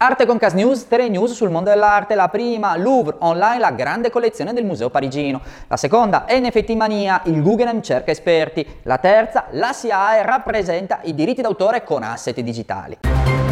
Arte con Cas News, tre news sul mondo dell'arte. La prima, Louvre, online la grande collezione del Museo Parigino. La seconda, NFT Mania, il Guggenheim cerca esperti. La terza, la SIAE rappresenta i diritti d'autore con asset digitali.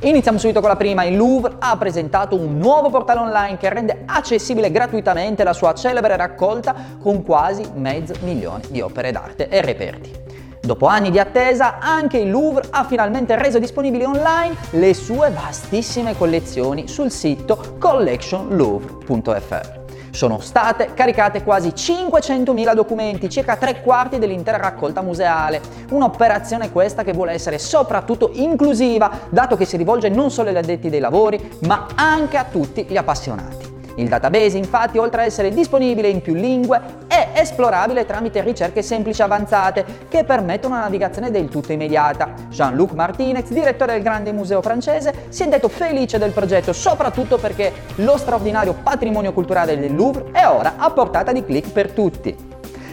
Iniziamo subito con la prima. Il Louvre ha presentato un nuovo portale online che rende accessibile gratuitamente la sua celebre raccolta con quasi mezzo milione di opere d'arte e reperti. Dopo anni di attesa, anche il Louvre ha finalmente reso disponibili online le sue vastissime collezioni sul sito collectionlouvre.fr sono state caricate quasi 500.000 documenti, circa tre quarti dell'intera raccolta museale. Un'operazione questa che vuole essere soprattutto inclusiva, dato che si rivolge non solo agli addetti dei lavori, ma anche a tutti gli appassionati. Il database infatti oltre ad essere disponibile in più lingue è esplorabile tramite ricerche semplici avanzate che permettono una navigazione del tutto immediata. Jean-Luc Martinez, direttore del Grande Museo francese, si è detto felice del progetto soprattutto perché lo straordinario patrimonio culturale del Louvre è ora a portata di click per tutti.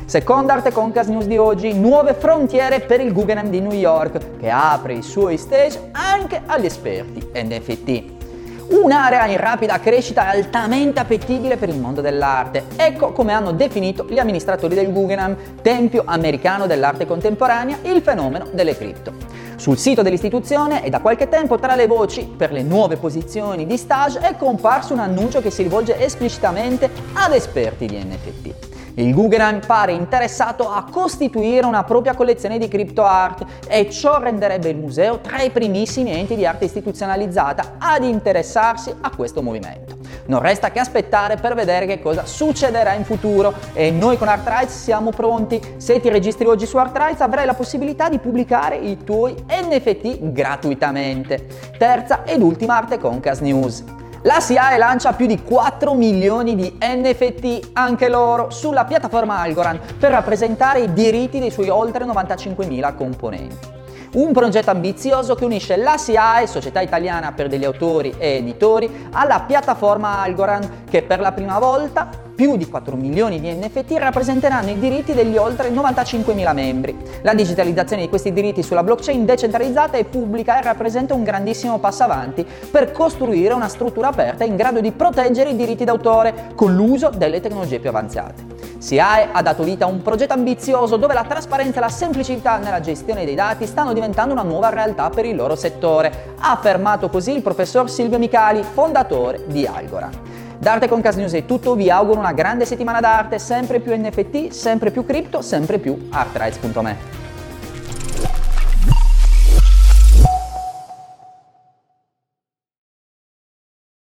Seconda Arte Concast News di oggi, nuove frontiere per il Guggenheim di New York, che apre i suoi stage anche agli esperti NFT un'area in rapida crescita e altamente appetibile per il mondo dell'arte. Ecco come hanno definito gli amministratori del Guggenheim, tempio americano dell'arte contemporanea, il fenomeno delle cripto. Sul sito dell'istituzione e da qualche tempo tra le voci per le nuove posizioni di stage è comparso un annuncio che si rivolge esplicitamente ad esperti di NFT. Il Guggenheim pare interessato a costituire una propria collezione di crypto art e ciò renderebbe il museo tra i primissimi enti di arte istituzionalizzata ad interessarsi a questo movimento. Non resta che aspettare per vedere che cosa succederà in futuro e noi con ArtRights siamo pronti. Se ti registri oggi su ArtRights avrai la possibilità di pubblicare i tuoi NFT gratuitamente. Terza ed ultima Arte Concast News. La SIAE lancia più di 4 milioni di NFT, anche loro, sulla piattaforma Algorand per rappresentare i diritti dei suoi oltre 95.000 componenti. Un progetto ambizioso che unisce la SIAE, Società Italiana per degli Autori e Editori, alla piattaforma Algorand che per la prima volta più di 4 milioni di NFT rappresenteranno i diritti degli oltre 95.000 membri. La digitalizzazione di questi diritti sulla blockchain decentralizzata e pubblica rappresenta un grandissimo passo avanti per costruire una struttura aperta in grado di proteggere i diritti d'autore con l'uso delle tecnologie più avanzate. SIAE ha dato vita a un progetto ambizioso dove la trasparenza e la semplicità nella gestione dei dati stanno diventando una nuova realtà per il loro settore, ha affermato così il professor Silvio Micali, fondatore di Algorand. D'Arte con Cas News è tutto, vi auguro una grande settimana d'arte, sempre più NFT, sempre più cripto, sempre più artrights.me.